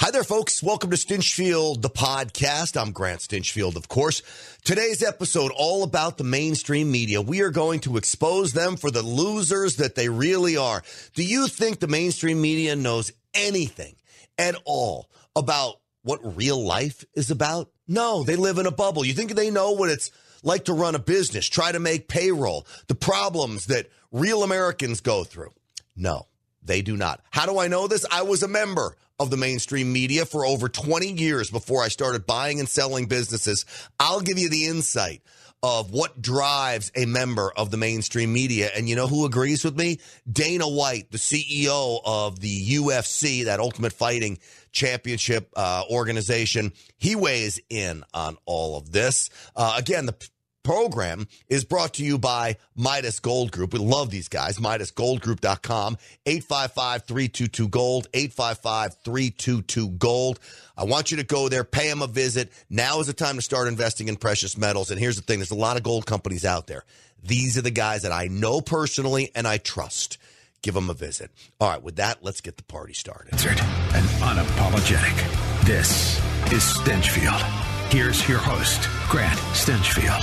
Hi there, folks. Welcome to Stinchfield, the podcast. I'm Grant Stinchfield, of course. Today's episode, all about the mainstream media. We are going to expose them for the losers that they really are. Do you think the mainstream media knows anything at all about what real life is about? No, they live in a bubble. You think they know what it's like to run a business, try to make payroll, the problems that real Americans go through? No, they do not. How do I know this? I was a member of the mainstream media for over 20 years before I started buying and selling businesses. I'll give you the insight of what drives a member of the mainstream media. And you know who agrees with me? Dana White, the CEO of the UFC, that Ultimate Fighting Championship uh, organization. He weighs in on all of this. Uh, again, the program is brought to you by Midas Gold Group. We love these guys. MidasGoldGroup.com, 855-322-GOLD, 855-322-GOLD. I want you to go there, pay them a visit. Now is the time to start investing in precious metals. And here's the thing. There's a lot of gold companies out there. These are the guys that I know personally and I trust. Give them a visit. All right, with that, let's get the party started. And unapologetic. This is Stinchfield. Here's your host, Grant Stinchfield.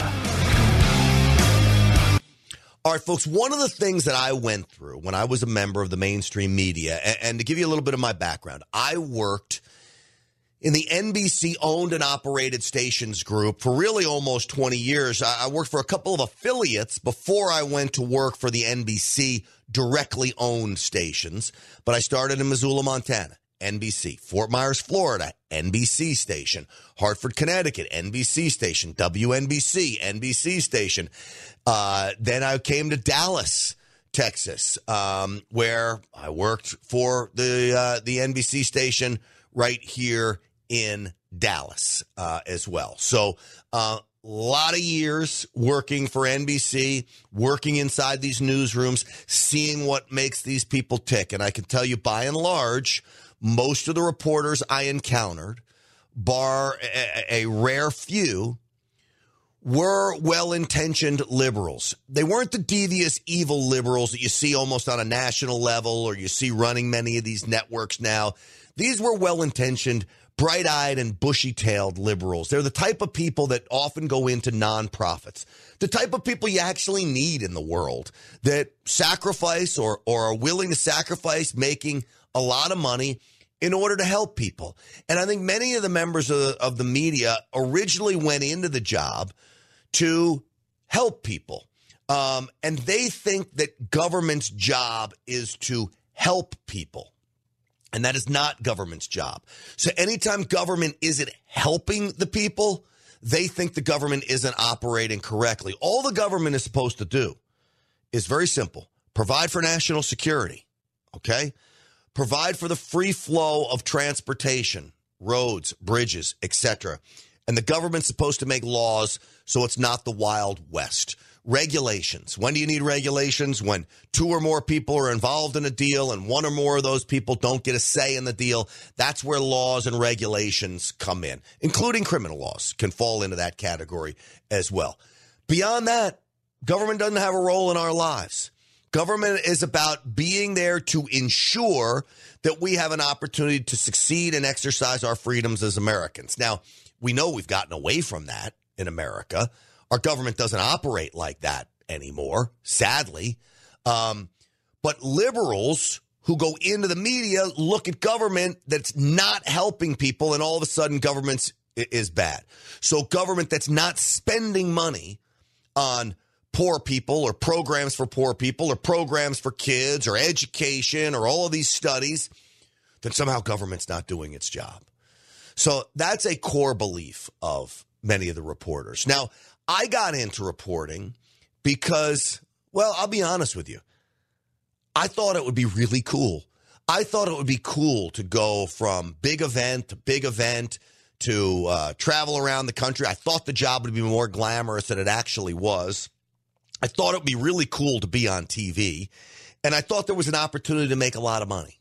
All right, folks, one of the things that I went through when I was a member of the mainstream media, and, to give you a little bit of my background, I worked in the NBC owned and operated stations group for really almost 20 years. I worked for a couple of affiliates before I went to work for the NBC directly owned stations, but I started in Missoula, Montana. NBC. Fort Myers, Florida, NBC station. Hartford, Connecticut, NBC station. WNBC, NBC station. Uh, then I came to Dallas, Texas, um, where I worked for the uh, the NBC station right here in Dallas uh, as well. So a uh, lot of years working for NBC, working inside these newsrooms, seeing what makes these people tick. And I can tell you by and large, most of the reporters I encountered, bar a, a rare few, were well intentioned liberals. They weren't the devious, evil liberals that you see almost on a national level or you see running many of these networks now. These were well intentioned, bright eyed, and bushy tailed liberals. They're the type of people that often go into nonprofits, the type of people you actually need in the world that sacrifice or, or are willing to sacrifice making a lot of money in order to help people. And I think many of the members of the, of the media originally went into the job to help people. Um, and they think that government's job is to help people. And that is not government's job. So anytime government isn't helping the people, they think the government isn't operating correctly. All the government is supposed to do is very simple provide for national security. Okay provide for the free flow of transportation, roads, bridges, etc. And the government's supposed to make laws so it's not the Wild West. Regulations. When do you need regulations? When two or more people are involved in a deal and one or more of those people don't get a say in the deal. That's where laws and regulations come in, including criminal laws can fall into that category as well. Beyond that, government doesn't have a role in our lives. Government is about being there to ensure that we have an opportunity to succeed and exercise our freedoms as Americans. Now, we know we've gotten away from that in America. Our government doesn't operate like that anymore, sadly. Um, but liberals who go into the media look at government that's not helping people, and all of a sudden, government is bad. So, government that's not spending money on poor people or programs for poor people or programs for kids or education or all of these studies, then somehow government's not doing its job. So that's a core belief of many of the reporters. Now, I got into reporting because, well, I'll be honest with you. I thought it would be really cool. I thought it would be cool to go from big event to big event to uh, travel around the country. I thought the job would be more glamorous than it actually was. I thought it would be really cool to be on TV, and I thought there was an opportunity to make a lot of money.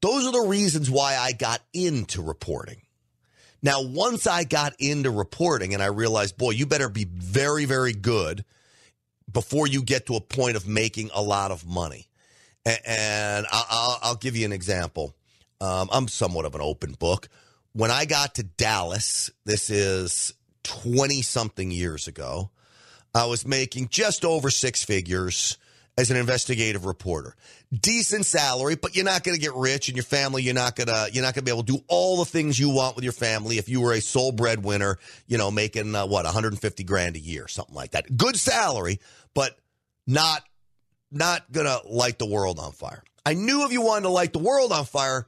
Those are the reasons why I got into reporting. Now, once I got into reporting and I realized, boy, you better be very, very good before you get to a point of making a lot of money. And I'll, give you an example. Um, I'm somewhat of an open book. When I got to Dallas, this is 20 something years ago, I was making just over six figures as an investigative reporter. Decent salary, but you're not going to get rich and your family, you're not going to, you're not going to be able to do all the things you want with your family if you were a sole breadwinner, you know, making uh, what, 150 grand a year, something like that. Good salary, but not, not going to light the world on fire. I knew if you wanted to light the world on fire,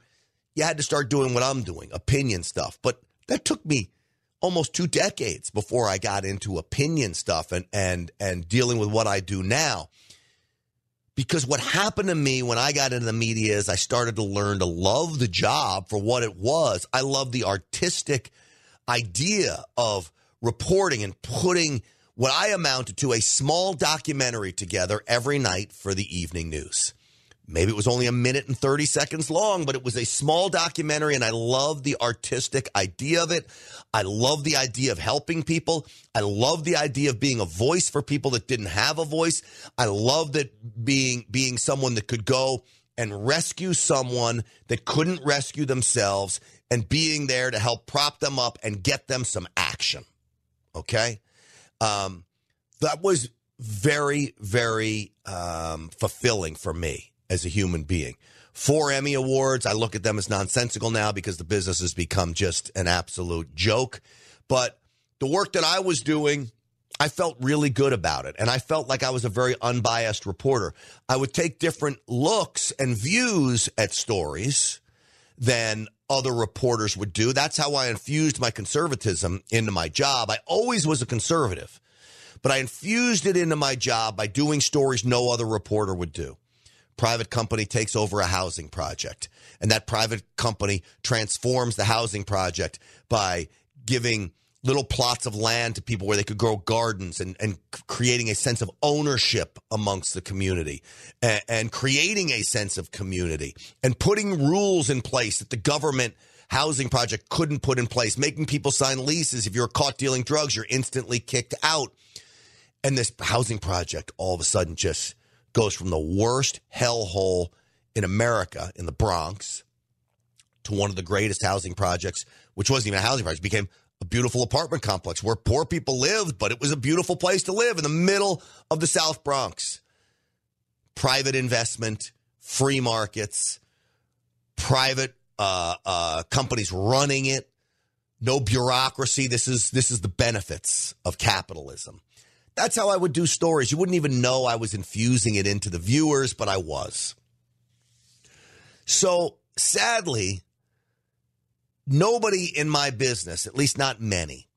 you had to start doing what I'm doing, opinion stuff. But that took me almost two decades before I got into opinion stuff and and and dealing with what I do now. Because what happened to me when I got into the media is I started to learn to love the job for what it was. I love the artistic idea of reporting and putting what I amounted to a small documentary together every night for the evening news. Maybe it was only a minute and 30 seconds long, but it was a small documentary, and I love the artistic idea of it. I love the idea of helping people. I love the idea of being a voice for people that didn't have a voice. I love that being being someone that could go and rescue someone that couldn't rescue themselves and being there to help prop them up and get them some action. Okay? Um, that was very, very um, fulfilling for me as a human being. Four Emmy Awards. I look at them as nonsensical now because the business has become just an absolute joke. But the work that I was doing, I felt really good about it. And I felt like I was a very unbiased reporter. I would take different looks and views at stories than other reporters would do. That's how I infused my conservatism into my job. I always was a conservative, but I infused it into my job by doing stories no other reporter would do private company takes over a housing project and that private company transforms the housing project by giving little plots of land to people where they could grow gardens and, and creating a sense of ownership amongst the community and, and creating a sense of community and putting rules in place that the government housing project couldn't put in place, making people sign leases. If you're caught dealing drugs, you're instantly kicked out. And this housing project all of a sudden just goes from the worst hellhole in America, in the Bronx, to one of the greatest housing projects, which wasn't even a housing project, became a beautiful apartment complex where poor people lived, but it was a beautiful place to live in the middle of the South Bronx. Private investment, free markets, private uh, uh, companies running it, no bureaucracy. This is this is the benefits of capitalism. That's how I would do stories. You wouldn't even know I was infusing it into the viewers, but I was. So sadly, nobody in my business, at least not many,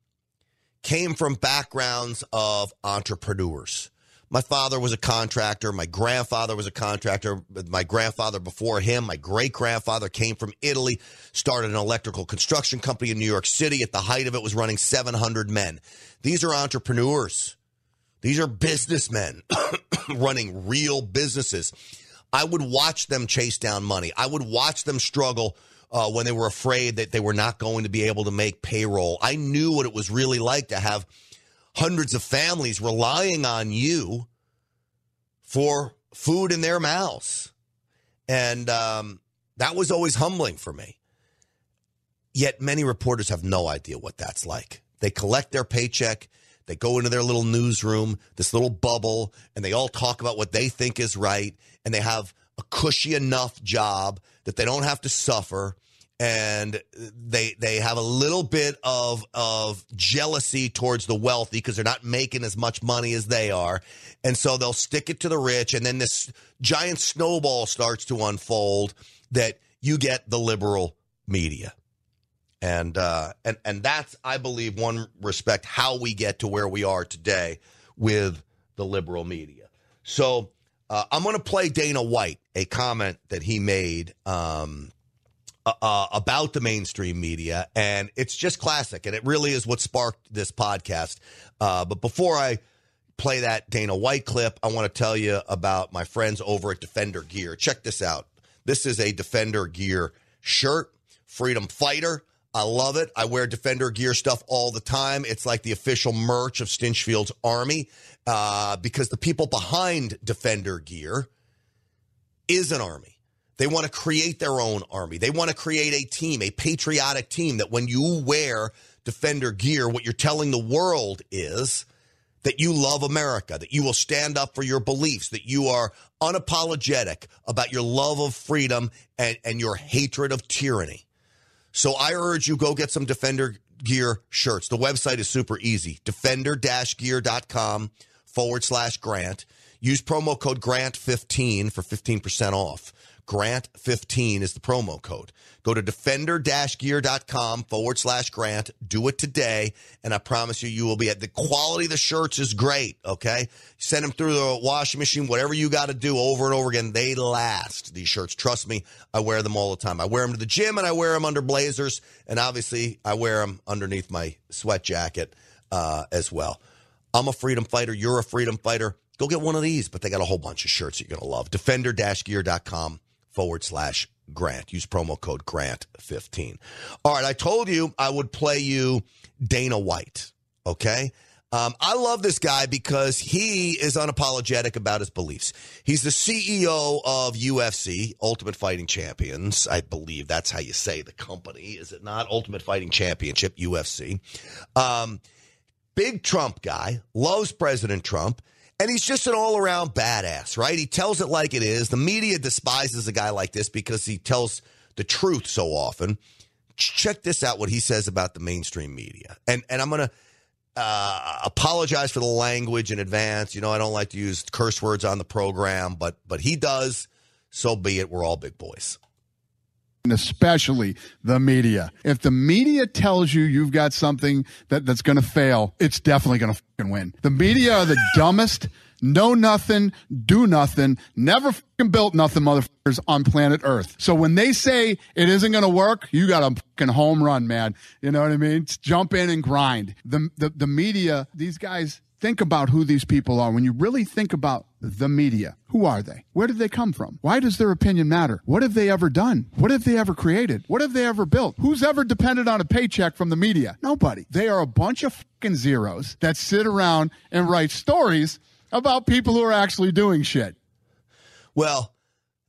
came from backgrounds of entrepreneurs. My father was a contractor. My grandfather was a contractor. My grandfather before him, my great grandfather came from Italy, started an electrical construction company in New York City. At the height of it was running 700 men. These are entrepreneurs. These are businessmen running real businesses. I would watch them chase down money. I would watch them struggle uh, when they were afraid that they were not going to be able to make payroll. I knew what it was really like to have hundreds of families relying on you for food in their mouths. And um, that was always humbling for me. Yet many reporters have no idea what that's like. They collect their paycheck they go into their little newsroom, this little bubble, and they all talk about what they think is right. And they have a cushy enough job that they don't have to suffer. And they they have a little bit of of jealousy towards the wealthy because they're not making as much money as they are, and so they'll stick it to the rich. And then this giant snowball starts to unfold that you get the liberal media and uh, and and that's I believe one respect how we get to where we are today with the liberal media. So uh, I'm going to play Dana White a comment that he made um, uh, about the mainstream media, and it's just classic, and it really is what sparked this podcast. Uh, but before I play that Dana White clip, I want to tell you about my friends over at Defender Gear. Check this out. This is a Defender Gear shirt, Freedom Fighter. I love it. I wear Defender gear stuff all the time. It's like the official merch of Stinchfield's Army uh, because the people behind Defender gear is an army. They want to create their own army. They want to create a team, a patriotic team that when you wear Defender gear, what you're telling the world is that you love America, that you will stand up for your beliefs, that you are unapologetic about your love of freedom and, and your hatred of tyranny. So I urge you go get some Defender gear shirts. The website is super easy. Defender-gear.com forward slash grant. Use promo code GRANT15 for 15% off. Grant15 is the promo code. Go to defender-gear.com forward slash grant. Do it today. And I promise you, you will be at the quality of the shirts is great. Okay. Send them through the washing machine, whatever you got to do over and over again. They last these shirts. Trust me. I wear them all the time. I wear them to the gym and I wear them under blazers. And obviously I wear them underneath my sweat jacket, uh, as well. I'm a freedom fighter. You're a freedom fighter. Go get one of these, but they got a whole bunch of shirts you're going to love. Defender-gear.com forward slash grant. Use promo code grant15. All right. I told you I would play you Dana White. Okay. Um, I love this guy because he is unapologetic about his beliefs. He's the CEO of UFC, Ultimate Fighting Champions. I believe that's how you say the company, is it not? Ultimate Fighting Championship, UFC. Um, big Trump guy, loves President Trump. And he's just an all around badass, right? He tells it like it is. The media despises a guy like this because he tells the truth so often. Check this out what he says about the mainstream media. And and I'm going to uh, apologize for the language in advance. You know, I don't like to use curse words on the program, but but he does. So be it. We're all big boys especially the media. If the media tells you you've got something that, that's going to fail, it's definitely going to win. The media are the dumbest, know nothing, do nothing, never built nothing motherfuckers on planet Earth. So when they say it isn't going to work, you got a fucking home run, man. You know what I mean? Jump in and grind. The, the, the media, these guys, think about who these people are, when you really think about the media, who are they? Where did they come from? Why does their opinion matter? What have they ever done? What have they ever created? What have they ever built? Who's ever depended on a paycheck from the media? Nobody. They are a bunch of fucking zeros that sit around and write stories about people who are actually doing shit. Well,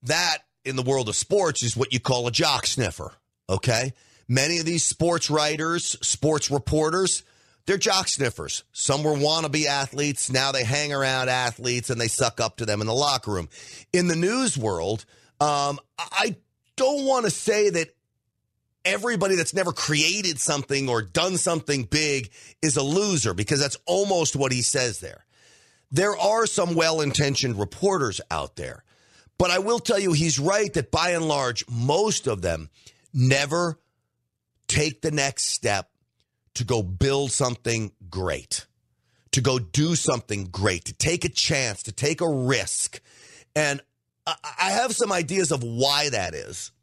that in the world of sports is what you call a jock sniffer, okay? Many of these sports writers, sports reporters, they're jock sniffers. Some were wannabe athletes. Now they hang around athletes and they suck up to them in the locker room. In the news world, um, I don't want to say that everybody that's never created something or done something big is a loser because that's almost what he says there. There are some well intentioned reporters out there, but I will tell you he's right that by and large, most of them never take the next step to go build something great, to go do something great, to take a chance, to take a risk. And I have some ideas of why that is.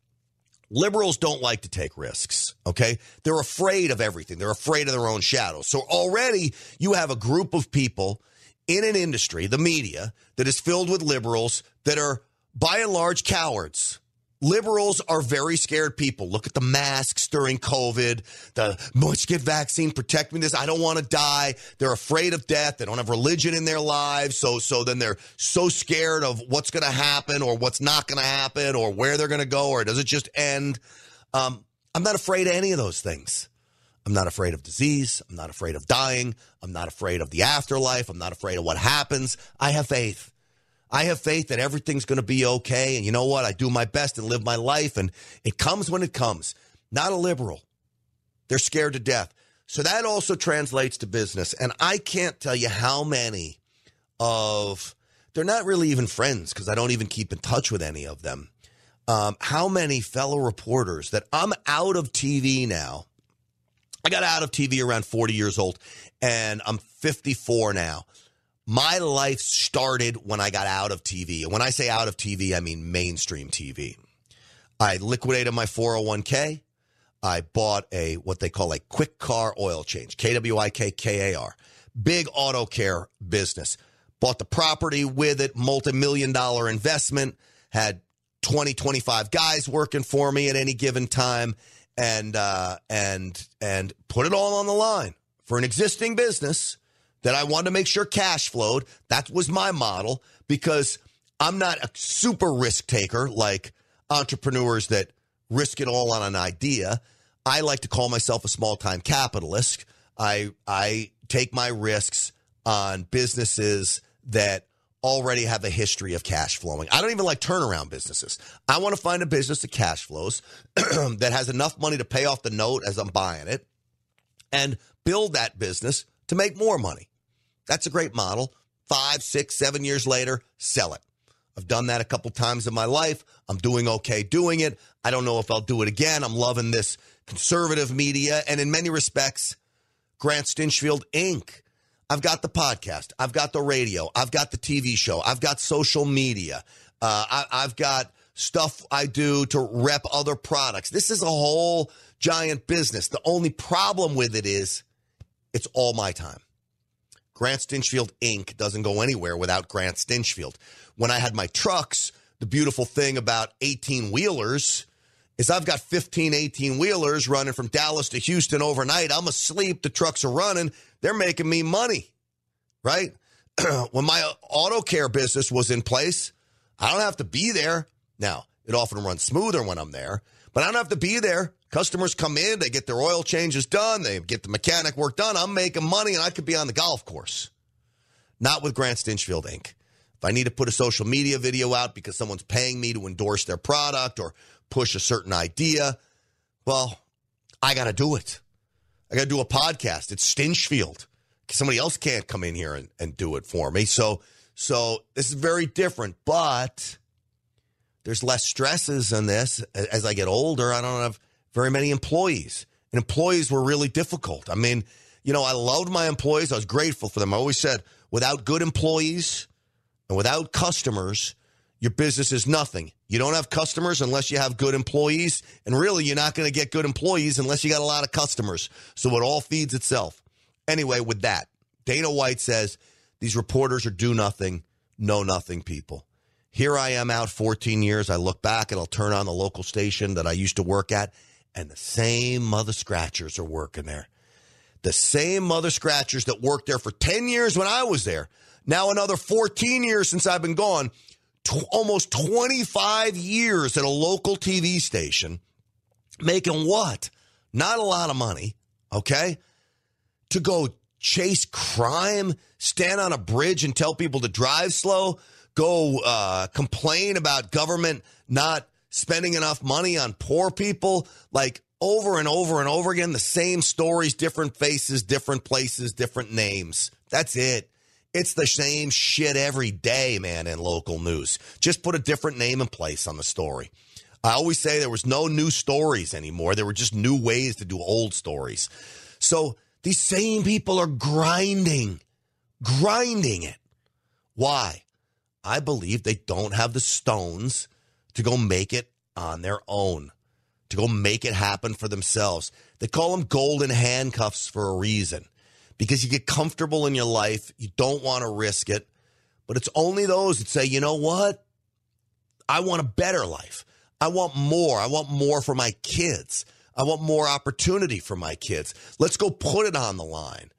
Liberals don't like to take risks, okay? They're afraid of everything. They're afraid of their own shadows. So already you have a group of people in an industry, the media, that is filled with liberals that are by and large cowards liberals are very scared people. Look at the masks during COVID. The must get vaccine, protect me this. I don't want to die. They're afraid of death. They don't have religion in their lives. So so then they're so scared of what's going to happen or what's not going to happen or where they're going to go or does it just end? Um, I'm not afraid of any of those things. I'm not afraid of disease. I'm not afraid of dying. I'm not afraid of the afterlife. I'm not afraid of what happens. I have faith. I have faith that everything's going to be okay. And you know what? I do my best and live my life, and it comes when it comes. Not a liberal. They're scared to death. So that also translates to business. And I can't tell you how many of, they're not really even friends because I don't even keep in touch with any of them. Um, how many fellow reporters that I'm out of TV now. I got out of TV around 40 years old, and I'm 54 now my life started when I got out of TV. And when I say out of TV, I mean mainstream TV. I liquidated my 401k. I bought a what they call a quick car oil change, K W I K K A R. Big auto care business. Bought the property with it, multi million dollar investment, had 20, 25 guys working for me at any given time, and, uh, and, and put it all on the line for an existing business that I wanted to make sure cash flowed. That was my model because I'm not a super risk taker like entrepreneurs that risk it all on an idea. I like to call myself a small time capitalist. I I take my risks on businesses that already have a history of cash flowing. I don't even like turnaround businesses. I want to find a business that cash flows that has enough money to pay off the note as I'm buying it and build that business to make more money. That's a great model. Five, six, seven years later, sell it. I've done that a couple times in my life. I'm doing okay doing it. I don't know if I'll do it again. I'm loving this conservative media. And in many respects, Grant Stinchfield Inc. I've got the podcast. I've got the radio. I've got the TV show. I've got social media. Uh, I, have got stuff I do to rep other products. This is a whole giant business. The only problem with it is it's all my time. Grant Stinchfield Inc. doesn't go anywhere without Grant Stinchfield. When I had my trucks, the beautiful thing about 18 wheelers is I've got 15, 18 wheelers running from Dallas to Houston overnight. I'm asleep. The trucks are running. They're making me money, right? when my auto care business was in place, I don't have to be there. Now, it often runs smoother when I'm there, but I don't have to be there. Customers come in, they get their oil changes done, they get the mechanic work done. I'm making money and I could be on the golf course. Not with Grant Stinchfield Inc. If I need to put a social media video out because someone's paying me to endorse their product or push a certain idea, well, I got to do it. I got to do a podcast. It's Stinchfield. Somebody else can't come in here and, and do it for me. So, so this is very different, but there's less stresses in this. As I get older, I don't have very many employees. And employees were really difficult. I mean, you know, I loved my employees. I was grateful for them. I always said, without good employees and without customers, your business is nothing. You don't have customers unless you have good employees. And really, you're not going to get good employees unless you got a lot of customers. So it all feeds itself. Anyway, with that, Dana White says these reporters are do nothing, know nothing people. Here I am out 14 years. I look back and I'll turn on the local station that I used to work at, and the same mother scratchers are working there. The same mother scratchers that worked there for 10 years when I was there. Now, another 14 years since I've been gone almost 25 years at a local TV station, making what? Not a lot of money, okay? To go chase crime, stand on a bridge and tell people to drive slow, go uh, complain about government not spending enough money on poor people, like over and over and over again, the same stories, different faces, different places, different names. That's it. It's the same shit every day, man, in local news. Just put a different name and place on the story. I always say there was no new stories anymore. There were just new ways to do old stories. So these same people are grinding, grinding it. Why? I believe they don't have the stones to go make it on their own, to go make it happen for themselves. They call them golden handcuffs for a reason because you get comfortable in your life. You don't want to risk it. But it's only those that say, you know what? I want a better life. I want more. I want more for my kids. I want more opportunity for my kids. Let's go put it on the line.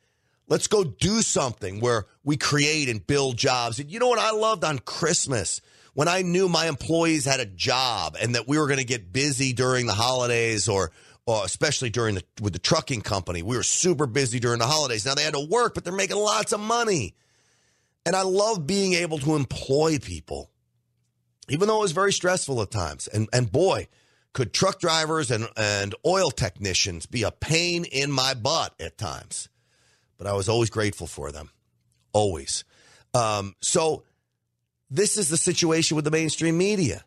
Let's go do something where we create and build jobs. And you know what I loved on Christmas? When I knew my employees had a job and that we were going to get busy during the holidays or uh, especially during the with the trucking company. We were super busy during the holidays. Now they had to work, but they're making lots of money. And I love being able to employ people, even though it was very stressful at times. And and boy, could truck drivers and, and oil technicians be a pain in my butt at times. But I was always grateful for them. Always. Um, so this is the situation with the mainstream media.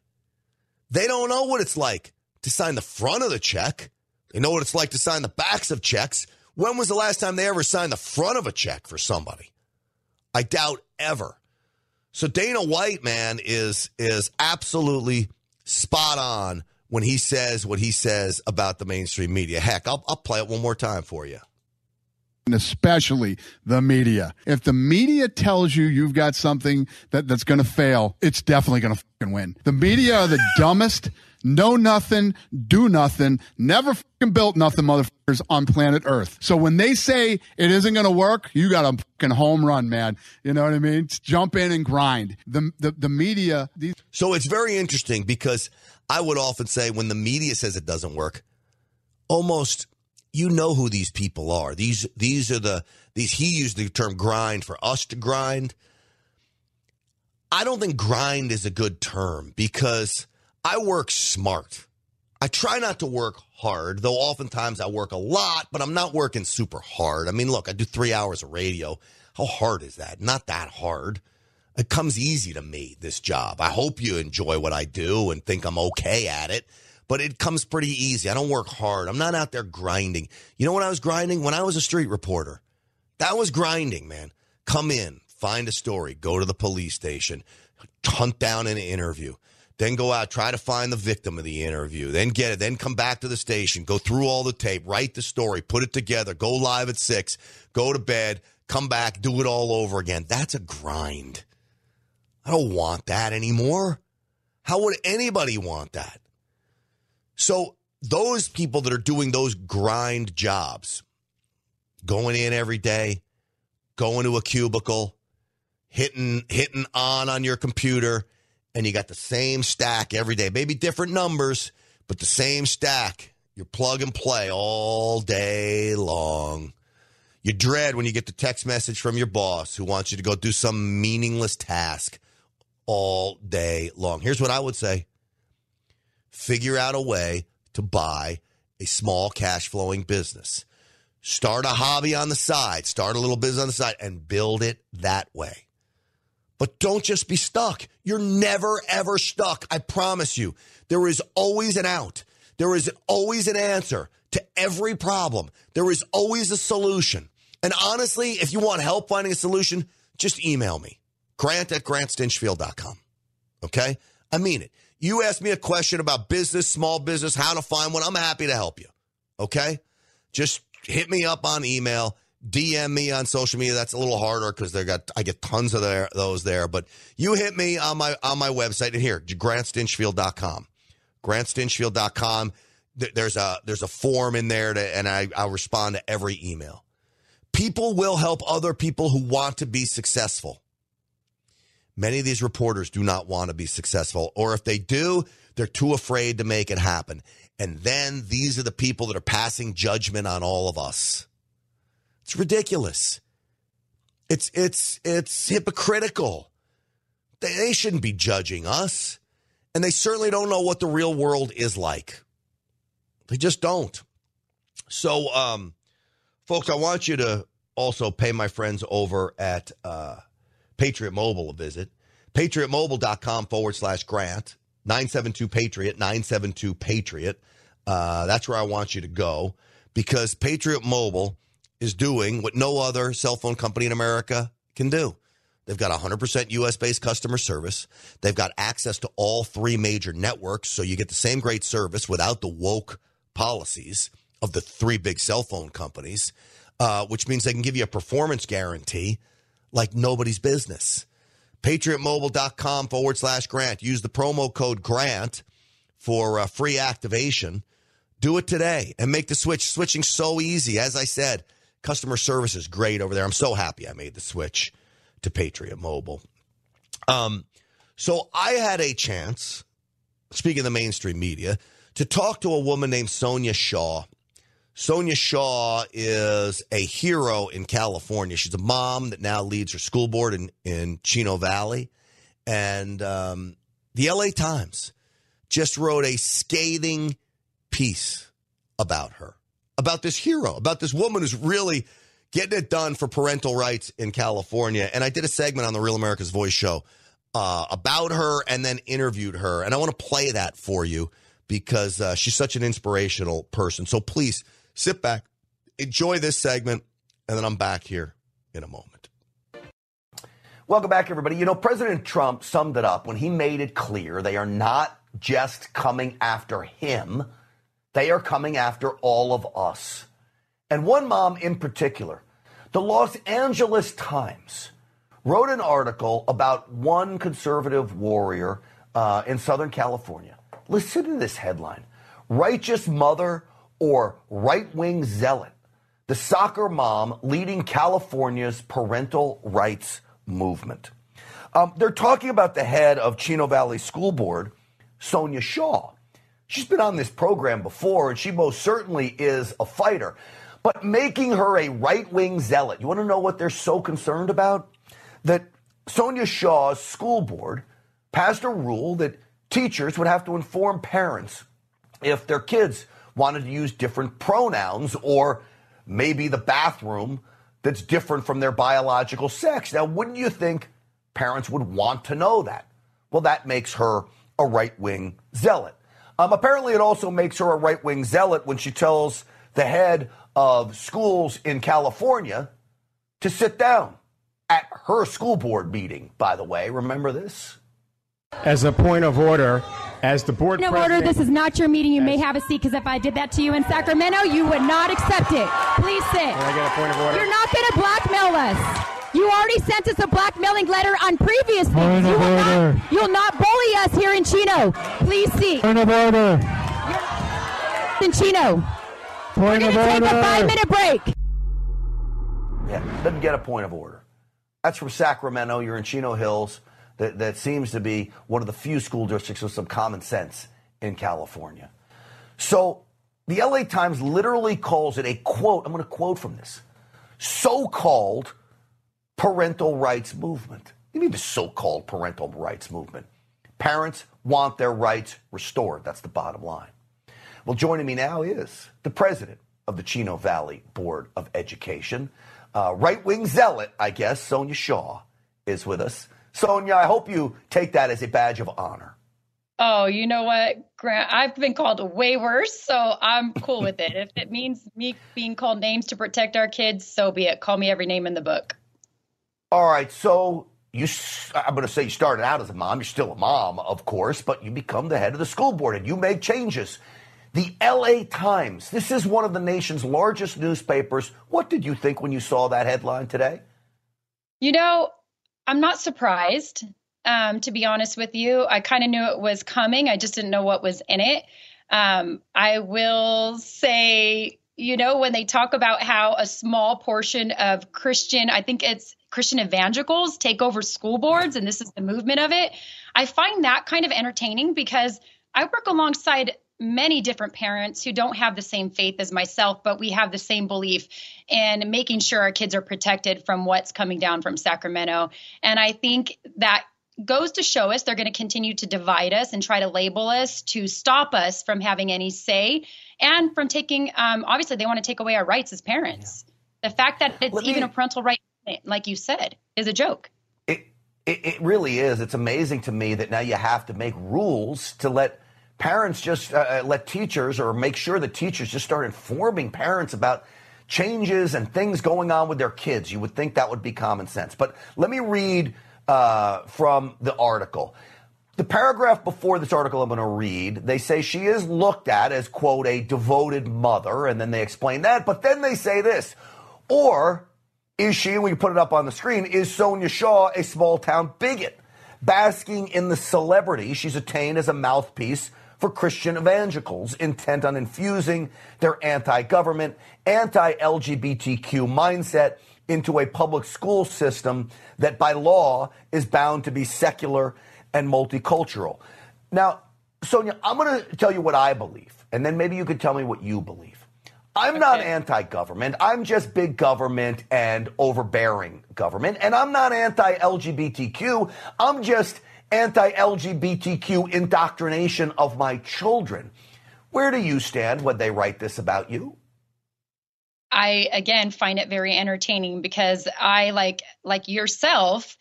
They don't know what it's like to sign the front of the check they know what it's like to sign the backs of checks. When was the last time they ever signed the front of a check for somebody? I doubt ever. So Dana White, man, is is absolutely spot on when he says what he says about the mainstream media. Heck, I'll, I'll play it one more time for you. And especially the media. If the media tells you you've got something that, that's going to fail, it's definitely going to win. The media are the dumbest know nothing, do nothing, never fucking built nothing, motherfuckers, on planet Earth. So when they say it isn't going to work, you got a fucking home run, man. You know what I mean? Just jump in and grind. The, the, the media, these. So it's very interesting because I would often say when the media says it doesn't work, almost you know who these people are. These these are the these he used the term grind for us to grind. I don't think grind is a good term because I work smart. I try not to work hard, though oftentimes I work a lot, but I'm not working super hard. I mean, look, I do three hours of radio. How hard is that? Not that hard. It comes easy to me, this job. I hope you enjoy what I do and think I'm okay at it, but it comes pretty easy. I don't work hard. I'm not out there grinding. You know when I was grinding? When I was a street reporter. That was grinding, man. Come in, find a story, go to the police station, hunt down an interview, then go out, try to find the victim of the interview, then get it, then come back to the station, go through all the tape, write the story, put it together, go live at six, go to bed, come back, do it all over again. That's a grind. I don't want that anymore. How would anybody want that? So, those people that are doing those grind jobs, going in every day, going to a cubicle, hitting hitting on on your computer and you got the same stack every day. Maybe different numbers but the same stack. You plug and play all day long. You dread when you get the text message from your boss who wants you to go do some meaningless task all day long. Here's what i would say figure out a way to buy a small cash flowing business start a hobby on the side start a little business on the side and build it that way but don't just be stuck. You're never, ever stuck. I promise you. There is always an out. There is always an answer to every problem. There is always a solution. And honestly, if you want help finding a solution, just email me. Grant at grantstinchfield.com. Okay? I mean it. You ask me a question about business, small business, how to find one, I'm happy to help you. Okay? Just hit me up on email DM me on social media. That's a little harder because they got I get tons of their, those there. But you hit me on my on my website and here, grantstinchfield.com. Grantstinchfield.com. There's a there's a form in there to, and I, I'll respond to every email. People will help other people who want to be successful. Many of these reporters do not want to be successful, or if they do, they're too afraid to make it happen. And then these are the people that are passing judgment on all of us. It's ridiculous. It's it's it's hypocritical. They, they shouldn't be judging us. And they certainly don't know what the real world is like. They just don't. So, um, folks, I want you to also pay my friends over at uh, Patriot Mobile a visit. PatriotMobile.com forward slash grant. 972 Patriot, 972 Patriot. Uh, that's where I want you to go because Patriot Mobile is doing what no other cell phone company in America can do. They've got 100% US based customer service. They've got access to all three major networks, so you get the same great service without the woke policies of the three big cell phone companies, uh, which means they can give you a performance guarantee like nobody's business. PatriotMobile.com forward slash grant. Use the promo code GRANT for uh, free activation. Do it today and make the switch. Switching so easy. As I said, Customer service is great over there. I'm so happy I made the switch to Patriot Mobile. Um, so I had a chance, speaking of the mainstream media, to talk to a woman named Sonja Shaw. Sonja Shaw is a hero in California. She's a mom that now leads her school board in, in Chino Valley. And um, the LA Times just wrote a scathing piece about her about this hero, about this woman who's really getting it done for parental rights in California. And I did a segment on the Real America's Voice show uh, about her and then interviewed her. And I want to play that for you because uh, she's such an inspirational person. So please sit back, enjoy this segment, and then I'm back here in a moment. Welcome back, everybody. You know, President Trump summed it up when he made it clear they are not just coming after him they are coming after all of us. And one mom in particular, the Los Angeles Times, wrote an article about one conservative warrior uh, in Southern California. Listen to this headline Righteous Mother or Right Wing Zealot. The soccer mom leading California's parental rights movement. Um, they're talking about the head of Chino Valley School Board, Sonja Shaw. She's been on this program before, and she most certainly is a fighter. But making her a right wing zealot, you want to know what they're so concerned about? That Sonja Shaw's school board passed a rule that teachers would have to inform parents if their kids wanted to use different pronouns or maybe the bathroom that's different from their biological sex. Now, wouldn't you think parents would want to know that? Well, that makes her a right wing zealot. Um, apparently, it also makes her a right wing zealot when she tells the head of schools in California to sit down at her school board meeting, by the way. Remember this? As a point of order, as the board Point of order, this is not your meeting. You may have a seat because if I did that to you in Sacramento, you would not accept it. Please sit. Can I get a point of order? You're not going to blackmail us. You already sent us a blackmailing letter on previous things. You will not, you'll not bully us here in Chino. Please seat. Point of order. In Chino. We're Point going of to take a order. five minute break. Yeah, doesn't get a point of order. That's from Sacramento. You're in Chino Hills. That, that seems to be one of the few school districts with some common sense in California. So the LA Times literally calls it a quote. I'm going to quote from this so called parental rights movement. You mean the so called parental rights movement? Parents want their rights restored. That's the bottom line. Well, joining me now is the president of the Chino Valley Board of Education, uh, right wing zealot, I guess, Sonja Shaw, is with us. Sonja, I hope you take that as a badge of honor. Oh, you know what, Grant? I've been called way worse, so I'm cool with it. If it means me being called names to protect our kids, so be it. Call me every name in the book. All right, so you, i'm going to say you started out as a mom. You're still a mom, of course, but you become the head of the school board and you make changes. The LA Times, this is one of the nation's largest newspapers. What did you think when you saw that headline today? You know, I'm not surprised, um, to be honest with you. I kind of knew it was coming, I just didn't know what was in it. Um, I will say, you know, when they talk about how a small portion of Christian, I think it's Christian evangelicals take over school boards, and this is the movement of it. I find that kind of entertaining because I work alongside many different parents who don't have the same faith as myself, but we have the same belief in making sure our kids are protected from what's coming down from Sacramento. And I think that goes to show us they're going to continue to divide us and try to label us to stop us from having any say and from taking, um, obviously, they want to take away our rights as parents. The fact that it's Let me- even a parental right, like you said, is a joke. It, it, it really is. It's amazing to me that now you have to make rules to let parents just uh, let teachers or make sure that teachers just start informing parents about changes and things going on with their kids. You would think that would be common sense. But let me read uh, from the article. The paragraph before this article I'm going to read, they say she is looked at as, quote, a devoted mother, and then they explain that. But then they say this, or is she, we put it up on the screen, is Sonja Shaw a small town bigot? Basking in the celebrity she's attained as a mouthpiece for Christian evangelicals intent on infusing their anti government, anti LGBTQ mindset into a public school system that by law is bound to be secular and multicultural. Now, Sonja, I'm going to tell you what I believe, and then maybe you could tell me what you believe. I'm not anti government. I'm just big government and overbearing government. And I'm not anti LGBTQ. I'm just anti LGBTQ indoctrination of my children. Where do you stand when they write this about you? I again find it very entertaining because I like like yourself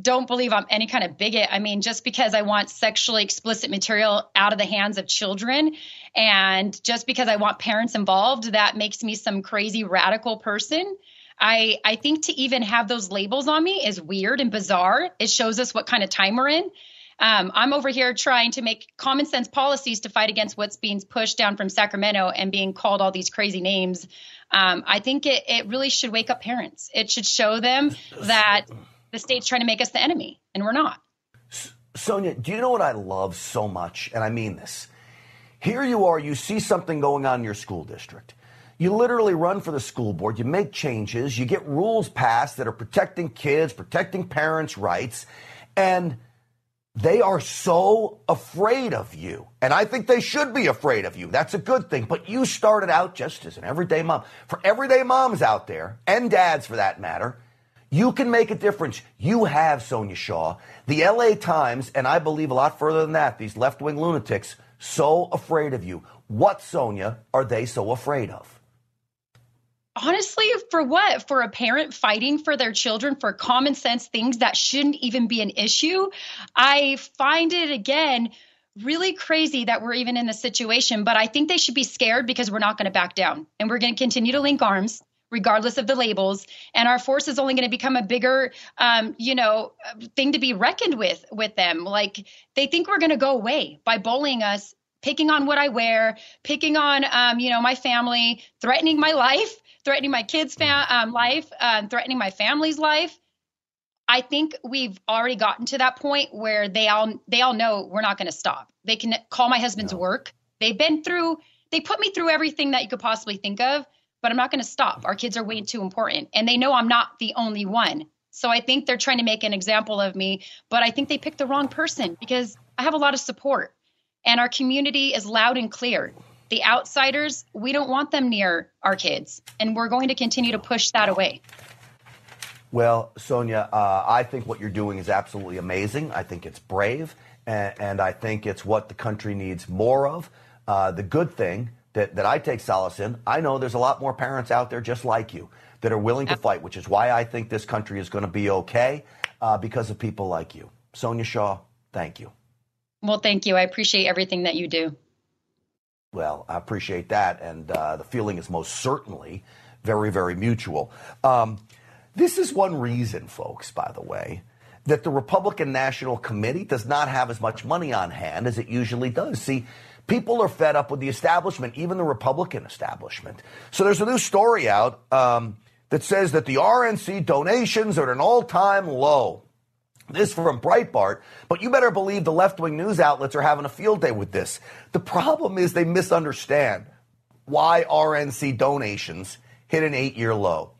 don't believe I'm any kind of bigot. I mean, just because I want sexually explicit material out of the hands of children and just because I want parents involved, that makes me some crazy radical person. I I think to even have those labels on me is weird and bizarre. It shows us what kind of time we're in. Um, I'm over here trying to make common sense policies to fight against what's being pushed down from Sacramento and being called all these crazy names. Um, I think it, it really should wake up parents. It should show them that the state's trying to make us the enemy, and we're not. Sonja, do you know what I love so much? And I mean this. Here you are, you see something going on in your school district. You literally run for the school board, you make changes, you get rules passed that are protecting kids, protecting parents' rights, and they are so afraid of you. And I think they should be afraid of you. That's a good thing. But you started out just as an everyday mom. For everyday moms out there, and dads for that matter, you can make a difference. You have Sonja Shaw. The LA Times, and I believe a lot further than that, these left wing lunatics, so afraid of you. What, Sonja, are they so afraid of? Honestly for what? For a parent fighting for their children for common sense things that shouldn't even be an issue? I find it again really crazy that we're even in this situation but i think they should be scared because we're not going to back down and we're going to continue to link arms regardless of the labels and our force is only going to become a bigger um, you know thing to be reckoned with with them. Like they think we're going to go away by bullying us picking on what i wear picking on um, you know my family threatening my life threatening my kids' fa- um, life, um, threatening my family's life. I think we've already gotten to that point where they all they all know we're not going to stop. They can call my husband's no. work. They've been through. They put me through everything that you could possibly think of, but I'm not going to stop. Our kids are way too important, and they know I'm not the only one. So I think they're trying to make an example of me, but I think they picked the wrong person because I have a lot of support, and our community is loud and clear the outsiders, we don't want them near our kids, and we're going to continue to push that away. Well, Sonja, uh, I think what you're doing is absolutely amazing. I think it's brave, and, and I think it's what the country needs more of. Uh, the good thing that, that I take solace in, I know there's a lot more parents out there just like you that are willing to fight, which is why I think this country is going to be okay uh, because of people like you. Sonja Shaw, thank you. Well, thank you. I appreciate everything that you do. Well, I appreciate that, and uh, the feeling is most certainly very, very mutual. Um, this is one reason, folks, by the way, that the Republican National Committee does not have as much money on hand as it usually does. See, people are fed up with the establishment, even the Republican establishment. So there's a new story out um, that says that the RNC donations are at an all time low. This from Breitbart, but you better believe the left wing news outlets are having a field day with this. The problem is they misunderstand why RNC donations hit an eight year low.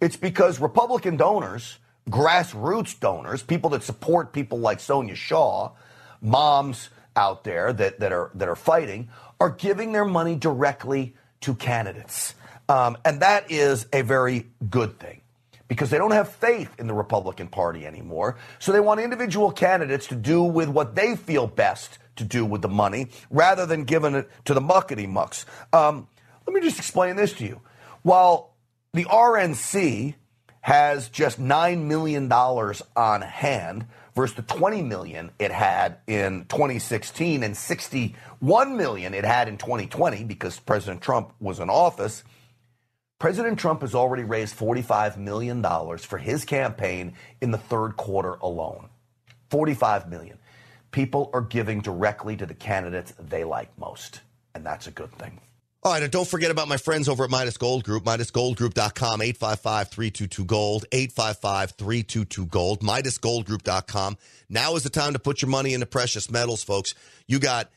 It's because Republican donors, grassroots donors, people that support people like Sonja Shaw, moms out there that, that, are, that are fighting, are giving their money directly to candidates. Um, and that is a very good thing because they don't have faith in the Republican Party anymore. So they want individual candidates to do with what they feel best to do with the money rather than giving it to the muckety mucks. Um, let me just explain this to you. While the RNC has just $9 million on hand versus the 20 million it had in 2016 and 61 million it had in 2020 because President Trump was in office – President Trump has already raised $45 million for his campaign in the third quarter alone. 45 million. People are giving directly to the candidates they like most, and that's a good thing. All right, and don't forget about my friends over at Midas Gold Group, MidasGoldGroup.com, 855-322-GOLD, 855-322-GOLD, MidasGoldGroup.com. Now is the time to put your money into precious metals, folks. You got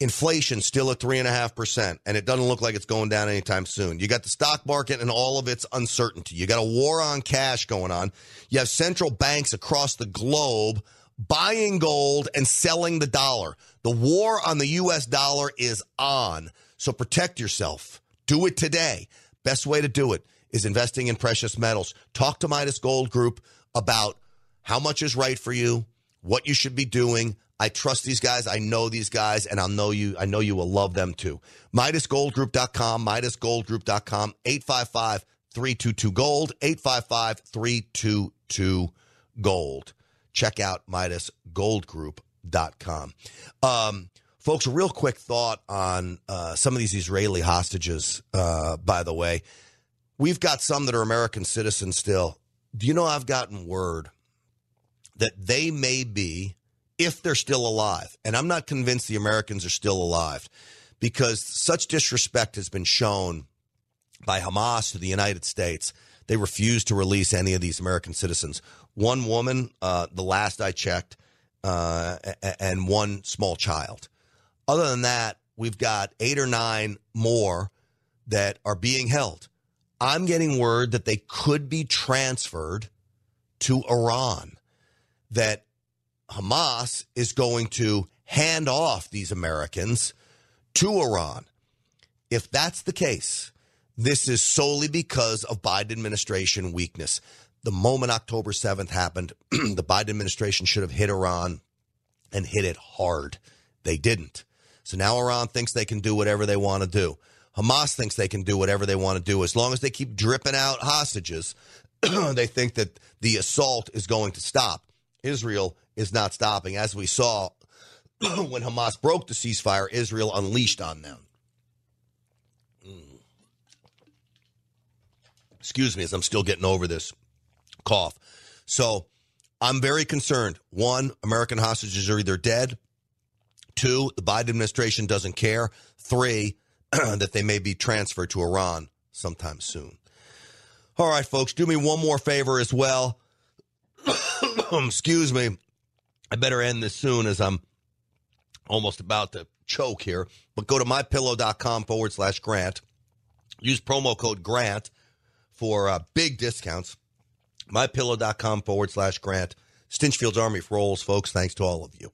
inflation still at 3.5%, and it doesn't look like it's going down anytime soon. You got the stock market and all of its uncertainty. You got a war on cash going on. You have central banks across the globe buying gold and selling the dollar. The war on the U.S. dollar is on. So protect yourself. Do it today. Best way to do it is investing in precious metals. Talk to Midas Gold Group about how much is right for you, what you should be doing I trust these guys. I know these guys, and I'll know you. I know you will love them too. MidasGoldGroup.com, MidasGoldGroup.com, 855 322 Gold, 855 322 Gold. Check out MidasGoldGroup.com. Um, folks, a real quick thought on uh, some of these Israeli hostages, uh, by the way. We've got some that are American citizens still. Do you know I've gotten word that they may be if they're still alive. And I'm not convinced the Americans are still alive because such disrespect has been shown by Hamas to the United States. They refuse to release any of these American citizens. One woman, uh, the last I checked, uh, and one small child. Other than that, we've got eight or nine more that are being held. I'm getting word that they could be transferred to Iran, that Hamas is going to hand off these Americans to Iran. If that's the case, this is solely because of Biden administration weakness. The moment October 7th happened, the Biden administration should have hit Iran and hit it hard. They didn't. So now Iran thinks they can do whatever they want to do. Hamas thinks they can do whatever they want to do as long as they keep dripping out hostages. they think that the assault is going to stop. Israel is not stopping. As we saw when Hamas broke the ceasefire, Israel unleashed on them. Mm. Excuse me as I'm still getting over this cough. So I'm very concerned. One, American hostages are either dead. Two, the Biden administration doesn't care. Three, that they may be transferred to Iran sometime soon. All right, folks, do me one more favor as well. Excuse me. I better end this soon as I'm almost about to choke here. But go to mypillow.com forward slash grant. Use promo code grant for uh, big discounts. Mypillow.com forward slash grant. Stinchfield's Army rolls, folks. Thanks to all of you.